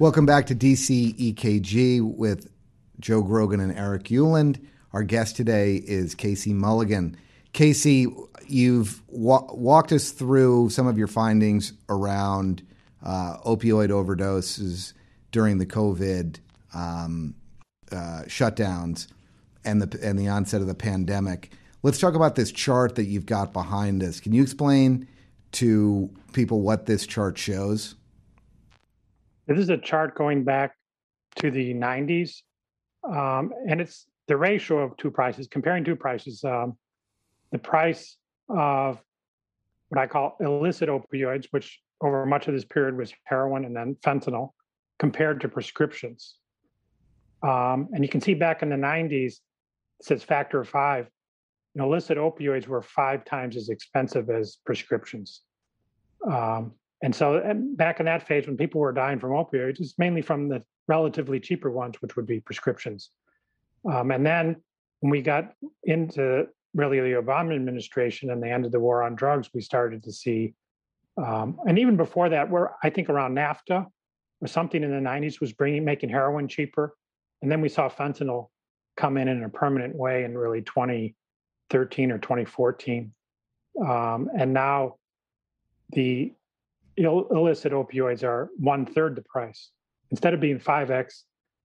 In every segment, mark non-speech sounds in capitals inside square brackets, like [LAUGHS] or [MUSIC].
Welcome back to DC EKG with Joe Grogan and Eric Ueland. Our guest today is Casey Mulligan. Casey, you've wa- walked us through some of your findings around uh, opioid overdoses during the COVID um, uh, shutdowns and the and the onset of the pandemic. Let's talk about this chart that you've got behind us. Can you explain to people what this chart shows? This is a chart going back to the 90s, um, and it's the ratio of two prices, comparing two prices. Um, the price of what I call illicit opioids, which over much of this period was heroin and then fentanyl, compared to prescriptions. Um, and you can see back in the 90s, it says factor of five. Illicit opioids were five times as expensive as prescriptions. Um, and so and back in that phase, when people were dying from opioids, it's mainly from the relatively cheaper ones, which would be prescriptions. Um, and then when we got into really the Obama administration and the end of the war on drugs, we started to see, um, and even before that, where I think around NAFTA or something in the 90s was bringing making heroin cheaper, and then we saw fentanyl come in in a permanent way in really 2013 or 2014, um, and now the Ill- illicit opioids are one third the price. Instead of being 5x,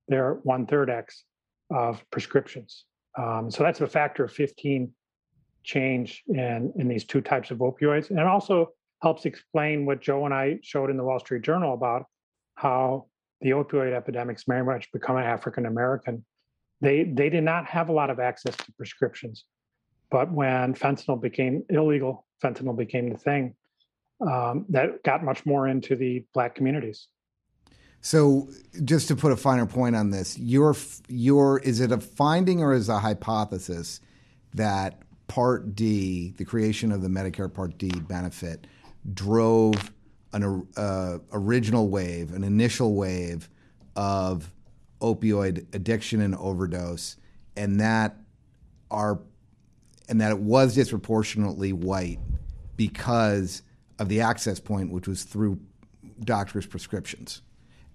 they're one third x of prescriptions. Um, so that's a factor of 15 change in, in these two types of opioids. And it also helps explain what Joe and I showed in the Wall Street Journal about how the opioid epidemics very much become African American. They they did not have a lot of access to prescriptions, but when fentanyl became illegal, fentanyl became the thing um, that got much more into the black communities. So, just to put a finer point on this, your your is it a finding or is a hypothesis that Part D, the creation of the Medicare Part D benefit, drove an uh, original wave, an initial wave of opioid addiction and overdose, and that are and that it was disproportionately white because of the access point, which was through doctors' prescriptions.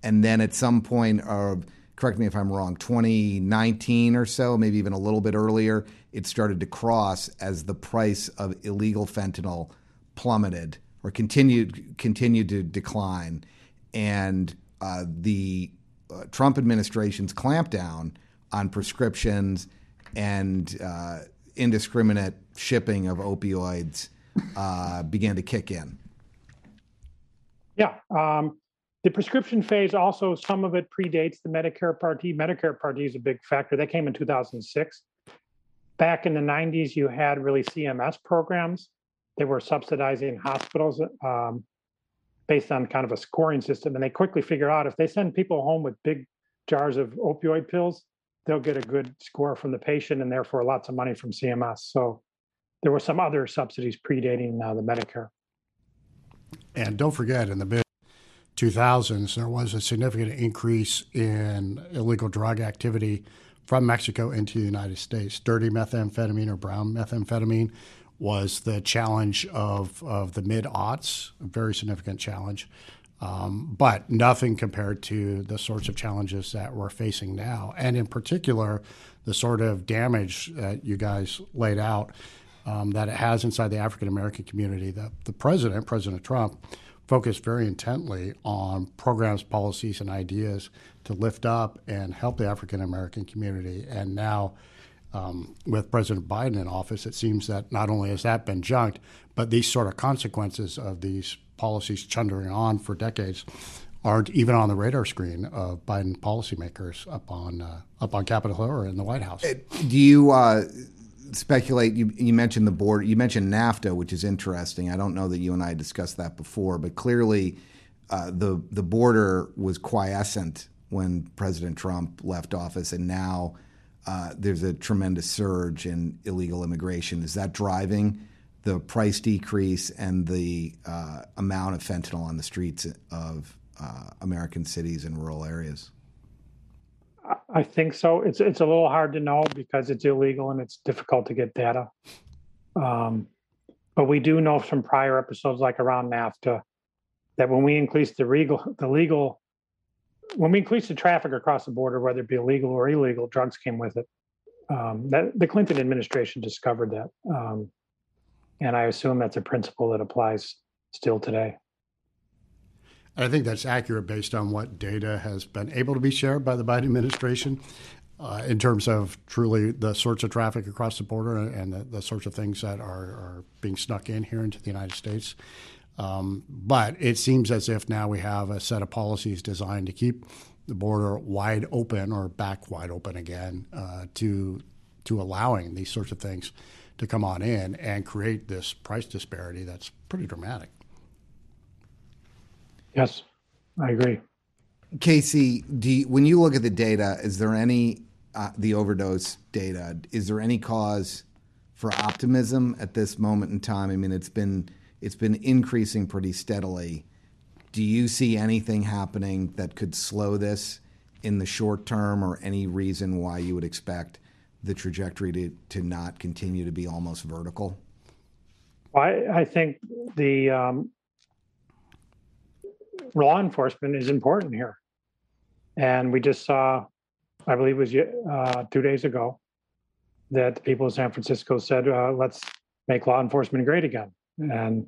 And then at some point, uh, correct me if I'm wrong, 2019 or so, maybe even a little bit earlier, it started to cross as the price of illegal fentanyl plummeted or continued continued to decline, and uh, the uh, Trump administration's clampdown on prescriptions and uh, indiscriminate shipping of opioids uh, began to kick in. Yeah. Um, the prescription phase also, some of it predates the Medicare Part D. Medicare Part D is a big factor. That came in 2006. Back in the 90s, you had really CMS programs. They were subsidizing hospitals um, based on kind of a scoring system. And they quickly figure out if they send people home with big jars of opioid pills, they'll get a good score from the patient and therefore lots of money from CMS. So there were some other subsidies predating uh, the Medicare. And don't forget, in the mid 2000s, there was a significant increase in illegal drug activity from Mexico into the United States. Dirty methamphetamine or brown methamphetamine was the challenge of, of the mid aughts, a very significant challenge. Um, but nothing compared to the sorts of challenges that we're facing now. And in particular, the sort of damage that you guys laid out um, that it has inside the African American community. The, the president, President Trump, focused very intently on programs, policies, and ideas to lift up and help the African American community. And now, um, with President Biden in office, it seems that not only has that been junked, but these sort of consequences of these policies chundering on for decades aren't even on the radar screen of Biden policymakers up on uh, up on Capitol Hill or in the White House. Do you? Uh speculate. You, you mentioned the board. You mentioned NAFTA, which is interesting. I don't know that you and I discussed that before, but clearly, uh, the the border was quiescent when President Trump left office, and now uh, there's a tremendous surge in illegal immigration. Is that driving the price decrease and the uh, amount of fentanyl on the streets of uh, American cities and rural areas? I think so. It's it's a little hard to know because it's illegal and it's difficult to get data. Um, but we do know from prior episodes, like around NAFTA, that when we increase the legal the legal when we increased the traffic across the border, whether it be illegal or illegal, drugs came with it. Um, that the Clinton administration discovered that, um, and I assume that's a principle that applies still today. I think that's accurate based on what data has been able to be shared by the Biden administration uh, in terms of truly the sorts of traffic across the border and the, the sorts of things that are, are, being snuck in here into the United States. Um, but it seems as if now we have a set of policies designed to keep the border wide open or back wide open again uh, to to allowing these sorts of things to come on in and create this price disparity that's pretty dramatic. Yes, I agree. Casey, you, when you look at the data, is there any uh, the overdose data? Is there any cause for optimism at this moment in time? I mean, it's been it's been increasing pretty steadily. Do you see anything happening that could slow this in the short term, or any reason why you would expect the trajectory to, to not continue to be almost vertical? I, I think the um, law enforcement is important here. And we just saw, I believe it was uh, two days ago, that the people of San Francisco said, uh, let's make law enforcement great again. And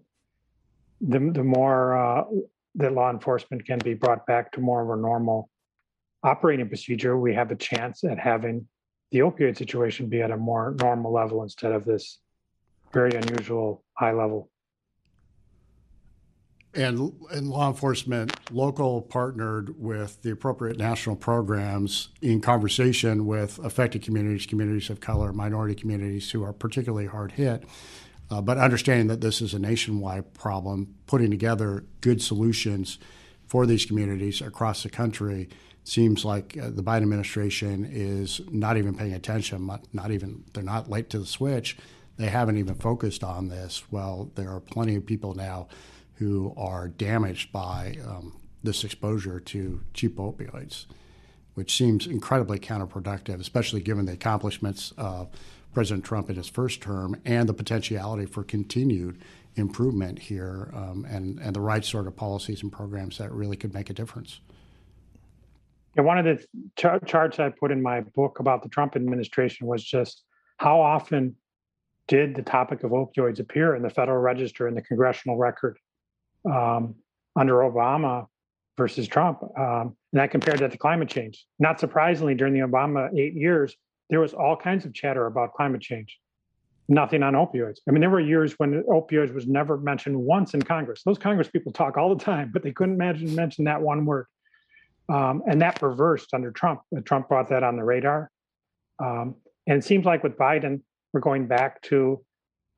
the, the more uh, that law enforcement can be brought back to more of a normal operating procedure, we have a chance at having the opioid situation be at a more normal level instead of this very unusual high level and and law enforcement local partnered with the appropriate national programs in conversation with affected communities communities of color minority communities who are particularly hard hit uh, but understanding that this is a nationwide problem putting together good solutions for these communities across the country seems like uh, the Biden administration is not even paying attention not, not even they're not late to the switch. They haven't even focused on this. Well there are plenty of people now who are damaged by um, this exposure to cheap opioids, which seems incredibly counterproductive, especially given the accomplishments of President Trump in his first term and the potentiality for continued improvement here um, and, and the right sort of policies and programs that really could make a difference. And one of the ch- charts I put in my book about the Trump administration was just how often did the topic of opioids appear in the Federal Register and the congressional record um, under Obama versus Trump. Um, and I compared that to climate change. Not surprisingly, during the Obama eight years, there was all kinds of chatter about climate change. Nothing on opioids. I mean, there were years when opioids was never mentioned once in Congress. Those Congress people talk all the time, but they couldn't imagine mention that one word. Um, and that reversed under Trump. Trump brought that on the radar. Um, and it seems like with Biden, we're going back to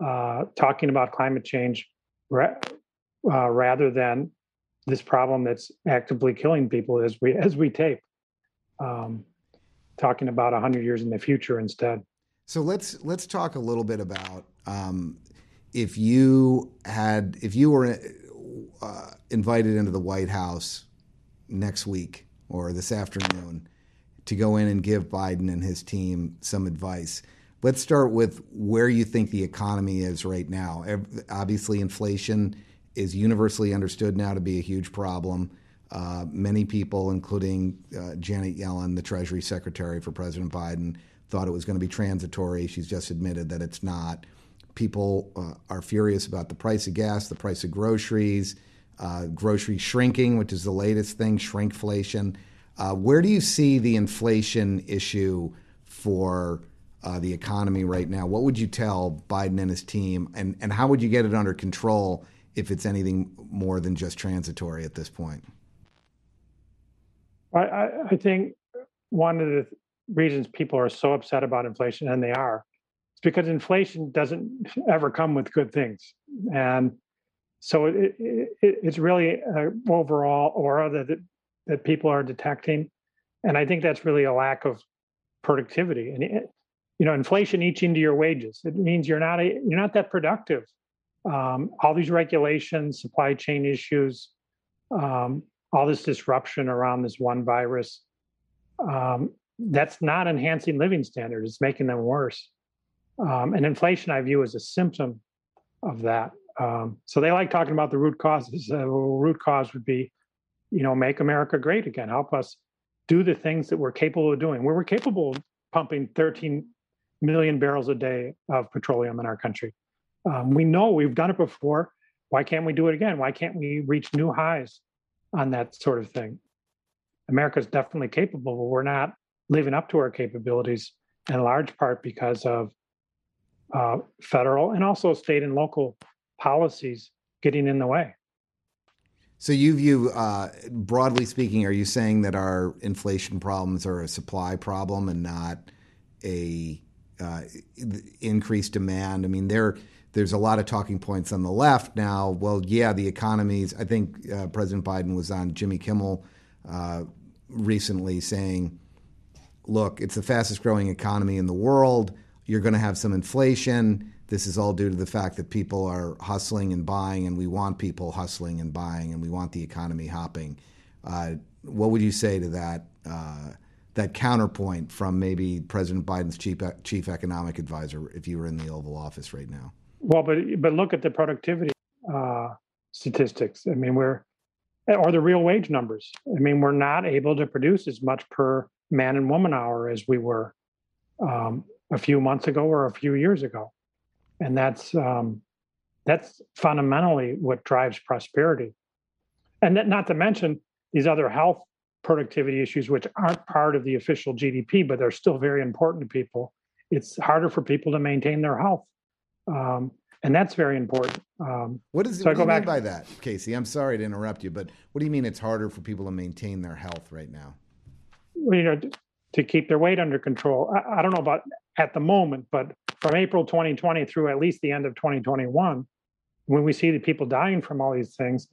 uh, talking about climate change uh, rather than this problem that's actively killing people as we as we tape. Um, talking about hundred years in the future instead. So let's let's talk a little bit about um, if you had if you were uh, invited into the White House next week or this afternoon to go in and give Biden and his team some advice. Let's start with where you think the economy is right now. Obviously, inflation is universally understood now to be a huge problem. Uh, many people, including uh, Janet Yellen, the Treasury Secretary for President Biden, thought it was going to be transitory. She's just admitted that it's not. People uh, are furious about the price of gas, the price of groceries, uh, grocery shrinking, which is the latest thing, shrinkflation. Uh, where do you see the inflation issue for uh, the economy right now? What would you tell Biden and his team, and, and how would you get it under control if it's anything more than just transitory at this point? I, I think one of the reasons people are so upset about inflation, and they are, is because inflation doesn't ever come with good things. And so it, it, it's really an overall aura that, that people are detecting. And I think that's really a lack of productivity. And it, you know, inflation eats into your wages. It means you're not a, you're not that productive um, all these regulations, supply chain issues, um, all this disruption around this one virus, um, that's not enhancing living standards. It's making them worse. Um, and inflation, I view as a symptom of that. Um, so they like talking about the root causes. Uh, root cause would be you know, make America great again. Help us do the things that we're capable of doing. We were capable of pumping 13 million barrels a day of petroleum in our country. Um, we know we've done it before. Why can't we do it again? Why can't we reach new highs on that sort of thing? America's definitely capable, but we're not living up to our capabilities in large part because of uh, federal and also state and local policies getting in the way. So you view, uh, broadly speaking, are you saying that our inflation problems are a supply problem and not a uh, increased demand? I mean, there there's a lot of talking points on the left now. Well, yeah, the economies. I think uh, President Biden was on Jimmy Kimmel uh, recently saying, "Look, it's the fastest growing economy in the world. You're going to have some inflation." This is all due to the fact that people are hustling and buying, and we want people hustling and buying, and we want the economy hopping. Uh, what would you say to that? Uh, that counterpoint from maybe President Biden's chief chief economic advisor, if you were in the Oval Office right now. Well, but but look at the productivity uh, statistics. I mean, we're or the real wage numbers. I mean, we're not able to produce as much per man and woman hour as we were um, a few months ago or a few years ago and that's um, that's fundamentally what drives prosperity and that, not to mention these other health productivity issues which aren't part of the official gdp but they're still very important to people it's harder for people to maintain their health um, and that's very important. Um, what is so what do you back, mean by that casey? I'm sorry to interrupt you but what do you mean it's harder for people to maintain their health right now? Well, you know to keep their weight under control. I, I don't know about at the moment but from April 2020 through at least the end of 2021, when we see the people dying from all these things,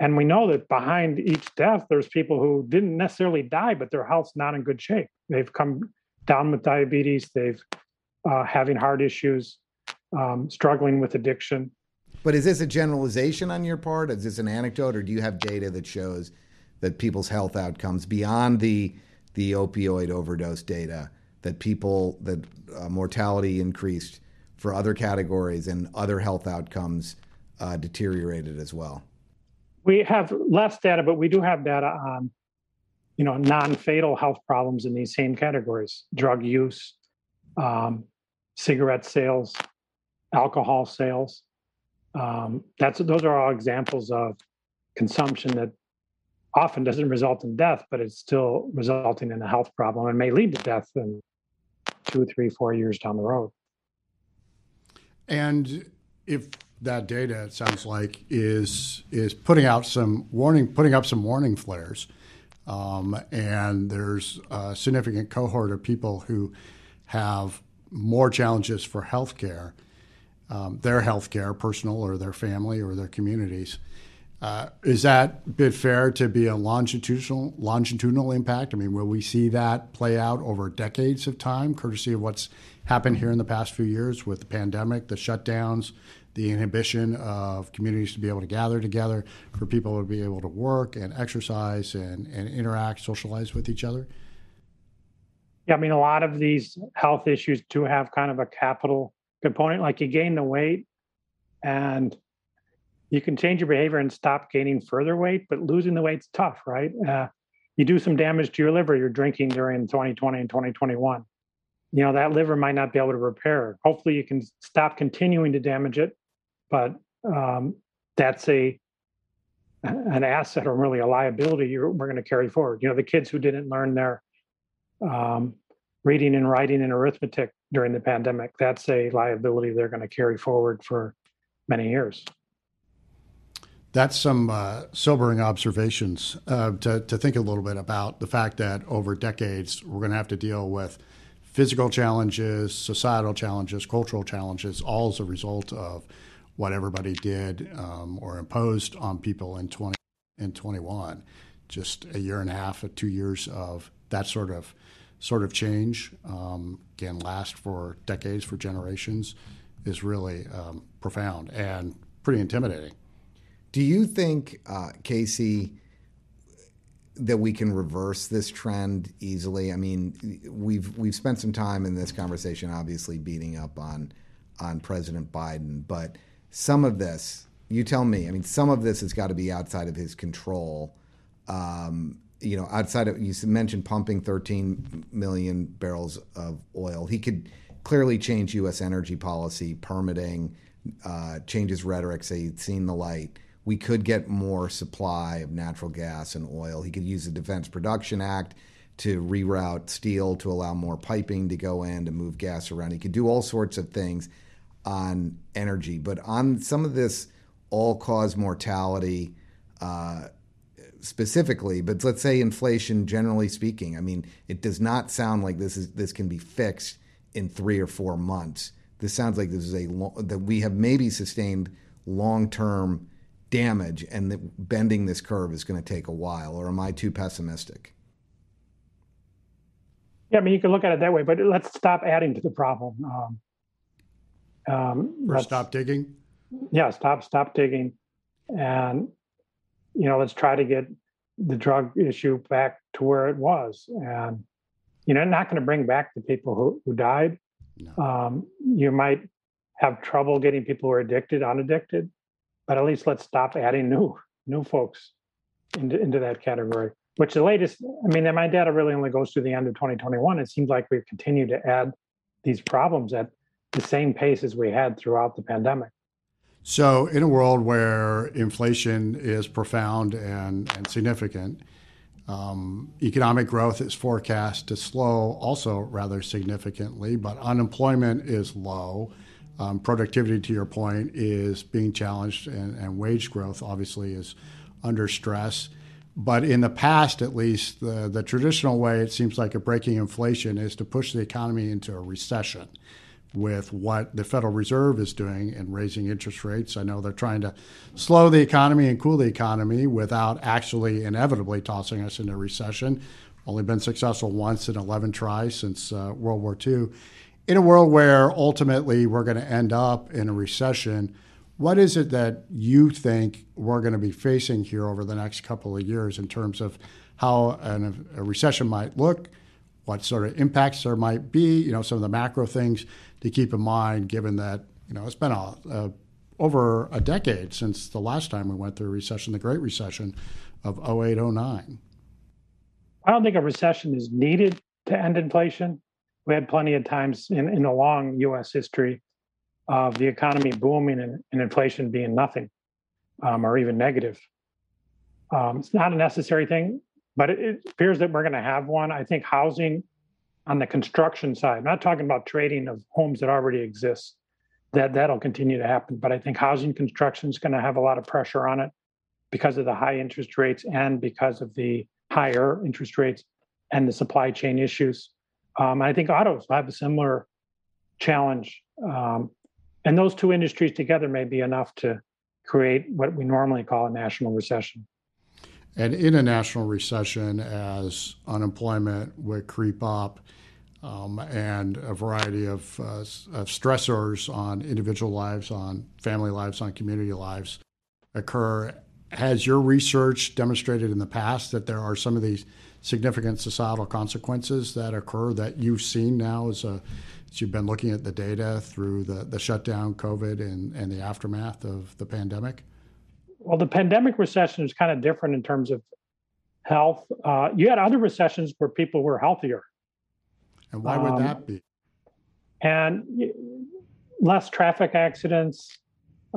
and we know that behind each death, there's people who didn't necessarily die, but their health's not in good shape. They've come down with diabetes, they've uh, having heart issues, um, struggling with addiction. But is this a generalization on your part? Is this an anecdote, or do you have data that shows that people's health outcomes beyond the the opioid overdose data that people that uh, mortality increased for other categories and other health outcomes uh, deteriorated as well? We have less data, but we do have data on, you know, non-fatal health problems in these same categories: drug use, um, cigarette sales, alcohol sales. Um, that's those are all examples of consumption that often doesn't result in death, but it's still resulting in a health problem and may lead to death and two, three, four years down the road. And if that data, it sounds like, is is putting out some warning, putting up some warning flares, um, and there's a significant cohort of people who have more challenges for health care, um, their health care, personal or their family or their communities. Uh, is that bit fair to be a longitudinal longitudinal impact? I mean, will we see that play out over decades of time, courtesy of what's happened here in the past few years with the pandemic, the shutdowns, the inhibition of communities to be able to gather together, for people to be able to work and exercise and, and interact, socialize with each other? Yeah, I mean, a lot of these health issues do have kind of a capital component. Like you gain the weight, and you can change your behavior and stop gaining further weight, but losing the weight's tough, right? Uh, you do some damage to your liver, you're drinking during 2020 and 2021. You know, that liver might not be able to repair. Hopefully, you can stop continuing to damage it, but um, that's a an asset or really a liability you're, we're going to carry forward. You know, the kids who didn't learn their um, reading and writing and arithmetic during the pandemic, that's a liability they're going to carry forward for many years that's some uh, sobering observations uh, to, to think a little bit about the fact that over decades we're going to have to deal with physical challenges, societal challenges, cultural challenges, all as a result of what everybody did um, or imposed on people in 20 in 21. Just a year and a half, two years of that sort of sort of change um, can last for decades, for generations, is really um, profound and pretty intimidating. Do you think, uh, Casey, that we can reverse this trend easily? I mean, we've we've spent some time in this conversation, obviously beating up on on President Biden, but some of this, you tell me. I mean, some of this has got to be outside of his control. Um, you know, outside of you mentioned pumping 13 million barrels of oil, he could clearly change U.S. energy policy, permitting, uh, change his rhetoric, say he'd seen the light. We could get more supply of natural gas and oil. He could use the Defense Production Act to reroute steel to allow more piping to go in to move gas around. He could do all sorts of things on energy, but on some of this all cause mortality. Uh, specifically, but let's say inflation generally speaking. I mean, it does not sound like this is this can be fixed in three or four months. This sounds like this is a that we have maybe sustained long term damage, and that bending this curve is going to take a while. Or am I too pessimistic? Yeah, I mean, you can look at it that way, but let's stop adding to the problem. Um, um, or stop digging. Yeah, stop stop digging, and you know, let's try to get the drug issue back to where it was. And, you know, not going to bring back the people who, who died. No. Um, you might have trouble getting people who are addicted, unaddicted, but at least let's stop adding new new folks into, into that category. Which the latest, I mean, my data really only goes through the end of 2021. It seems like we've continued to add these problems at the same pace as we had throughout the pandemic. So, in a world where inflation is profound and, and significant, um, economic growth is forecast to slow also rather significantly, but unemployment is low. Um, productivity, to your point, is being challenged, and, and, wage growth obviously is under stress. But in the past, at least, the, the traditional way it seems like a breaking inflation is to push the economy into a recession with what the Federal Reserve is doing and raising interest rates. I know they're trying to slow the economy and cool the economy without actually inevitably tossing us into recession. Only been successful once in 11 tries since uh, World War II. In a world where ultimately we're going to end up in a recession, what is it that you think we're going to be facing here over the next couple of years in terms of how an, a recession might look? What sort of impacts there might be, you know, some of the macro things to keep in mind, given that, you know, it's been a, a, over a decade since the last time we went through a recession, the Great Recession of 08, 09. I don't think a recession is needed to end inflation. We had plenty of times in, in a long U.S. history of the economy booming and, and inflation being nothing um, or even negative. Um, it's not a necessary thing but it, appears that we're going to have one. I think housing on the construction side, I'm not talking about trading of homes that already exist, that that'll continue to happen. But I think housing construction is going to have a lot of pressure on it because of the high interest rates and because of the higher interest rates and the supply chain issues. Um, I think autos will have a similar challenge. Um, and those two industries together may be enough to create what we normally call a national recession. And in a national recession, as unemployment would creep up um, and a variety of, uh, of stressors on individual lives, on family lives, on community lives occur, has your research demonstrated in the past that there are some of these significant societal consequences that occur that you've seen now as, a, as you've been looking at the data through the, the shutdown, COVID, and, and the aftermath of the pandemic? Well, the pandemic recession is kind of different in terms of health. Uh, you had other recessions where people were healthier. And why would um, that be? And less traffic accidents,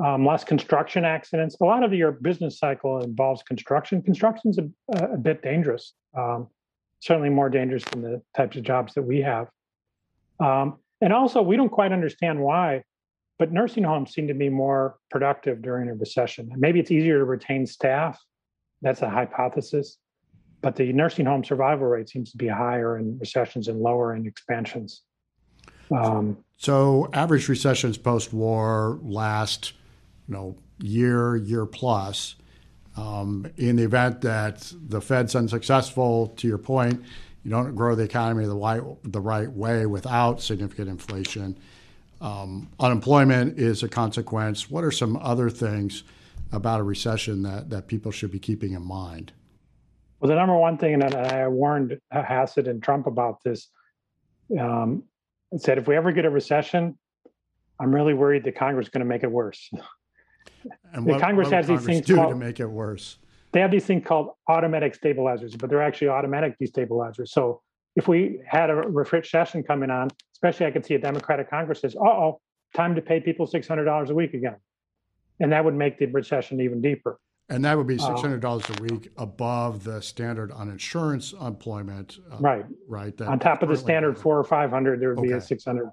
um, less construction accidents. A lot of your business cycle involves construction. Construction's a, a bit dangerous, um, certainly more dangerous than the types of jobs that we have. Um, and also, we don't quite understand why but nursing homes seem to be more productive during a recession. Maybe it's easier to retain staff. That's a hypothesis. But the nursing home survival rate seems to be higher in recessions and lower in expansions. Um, so, average recessions post war last, you know, year, year plus. Um, in the event that the Fed's unsuccessful, to your point, you don't grow the economy the right, the right way without significant inflation um, unemployment is a consequence. What are some other things about a recession that, that people should be keeping in mind? Well, the number one thing, and I warned Hassett and Trump about this, um, said if we ever get a recession, I'm really worried that Congress is going to make it worse. [LAUGHS] And what, Congress what has Congress these things do called, to make it worse. they have these things called automatic stabilizers, but they're actually automatic destabilizers. So if we had a recession coming on, especially I could see a Democratic Congress says, "Uh oh, time to pay people six hundred dollars a week again," and that would make the recession even deeper. And that would be six hundred dollars a week above the standard on insurance employment, uh, right? Right. On top of the standard four or five hundred, there would okay. be a six hundred.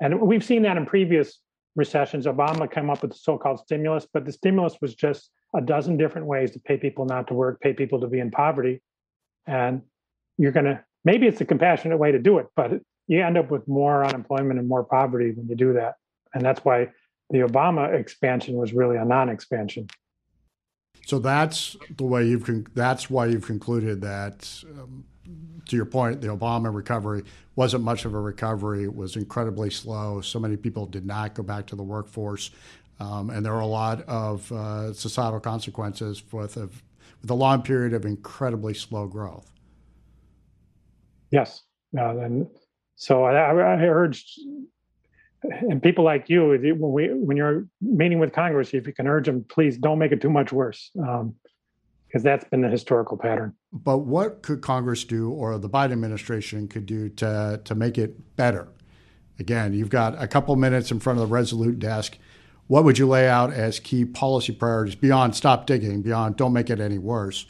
And we've seen that in previous recessions. Obama came up with the so-called stimulus, but the stimulus was just a dozen different ways to pay people not to work, pay people to be in poverty, and you're going to maybe it's a compassionate way to do it, but you end up with more unemployment and more poverty when you do that, and that's why the Obama expansion was really a non-expansion. So that's the way you've con- that's why you've concluded that, um, to your point, the Obama recovery wasn't much of a recovery. It was incredibly slow. So many people did not go back to the workforce, um, and there were a lot of uh, societal consequences with a, with a long period of incredibly slow growth. Yes, uh, and so I, I urged and people like you, when we when you're meeting with Congress, if you can urge them, please don't make it too much worse, because um, that's been the historical pattern. But what could Congress do, or the Biden administration could do to to make it better? Again, you've got a couple minutes in front of the Resolute desk. What would you lay out as key policy priorities beyond stop digging, beyond don't make it any worse,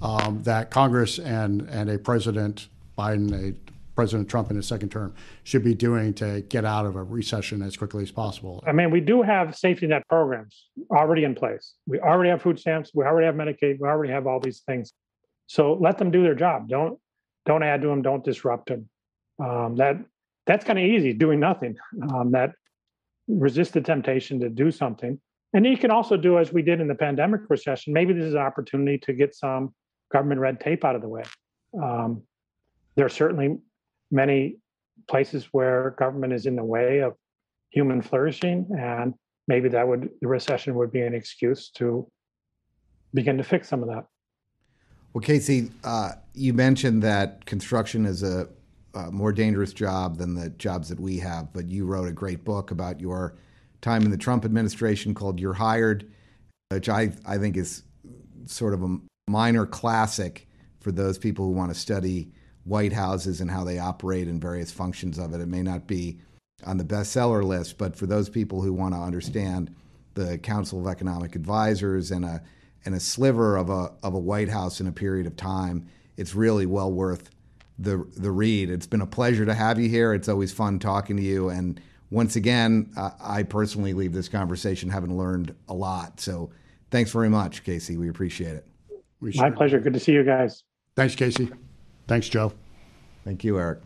um, that Congress and and a President Biden, a President Trump in his second term should be doing to get out of a recession as quickly as possible? I mean, we do have safety net programs already in place. We already have food stamps. We already have Medicaid. We already have all these things. So let them do their job. Don't don't add to them. Don't disrupt them. Um, that that's kind of easy. Doing nothing. Um, that resist the temptation to do something. And you can also do as we did in the pandemic recession. Maybe this is an opportunity to get some government red tape out of the way. Um, there certainly many places where government is in the way of human flourishing and maybe that would the recession would be an excuse to begin to fix some of that. Well casey uh, you mentioned that construction is a, a, more dangerous job than the jobs that we have but you wrote a great book about your time in the trump administration called you're hired which i, I think is sort of a minor classic for those people who want to study White Houses and how they operate and various functions of it. It may not be on the bestseller list, but for those people who want to understand the Council of Economic Advisors and a and a sliver of a of a White House in a period of time, it's really well worth the the read. It's been a pleasure to have you here. It's always fun talking to you, and once again, uh, I personally leave this conversation having learned a lot. So, thanks very much, Casey. We appreciate it. We My pleasure. Good to see you guys. Thanks, Casey. Thanks, Joe. Thank you, Eric.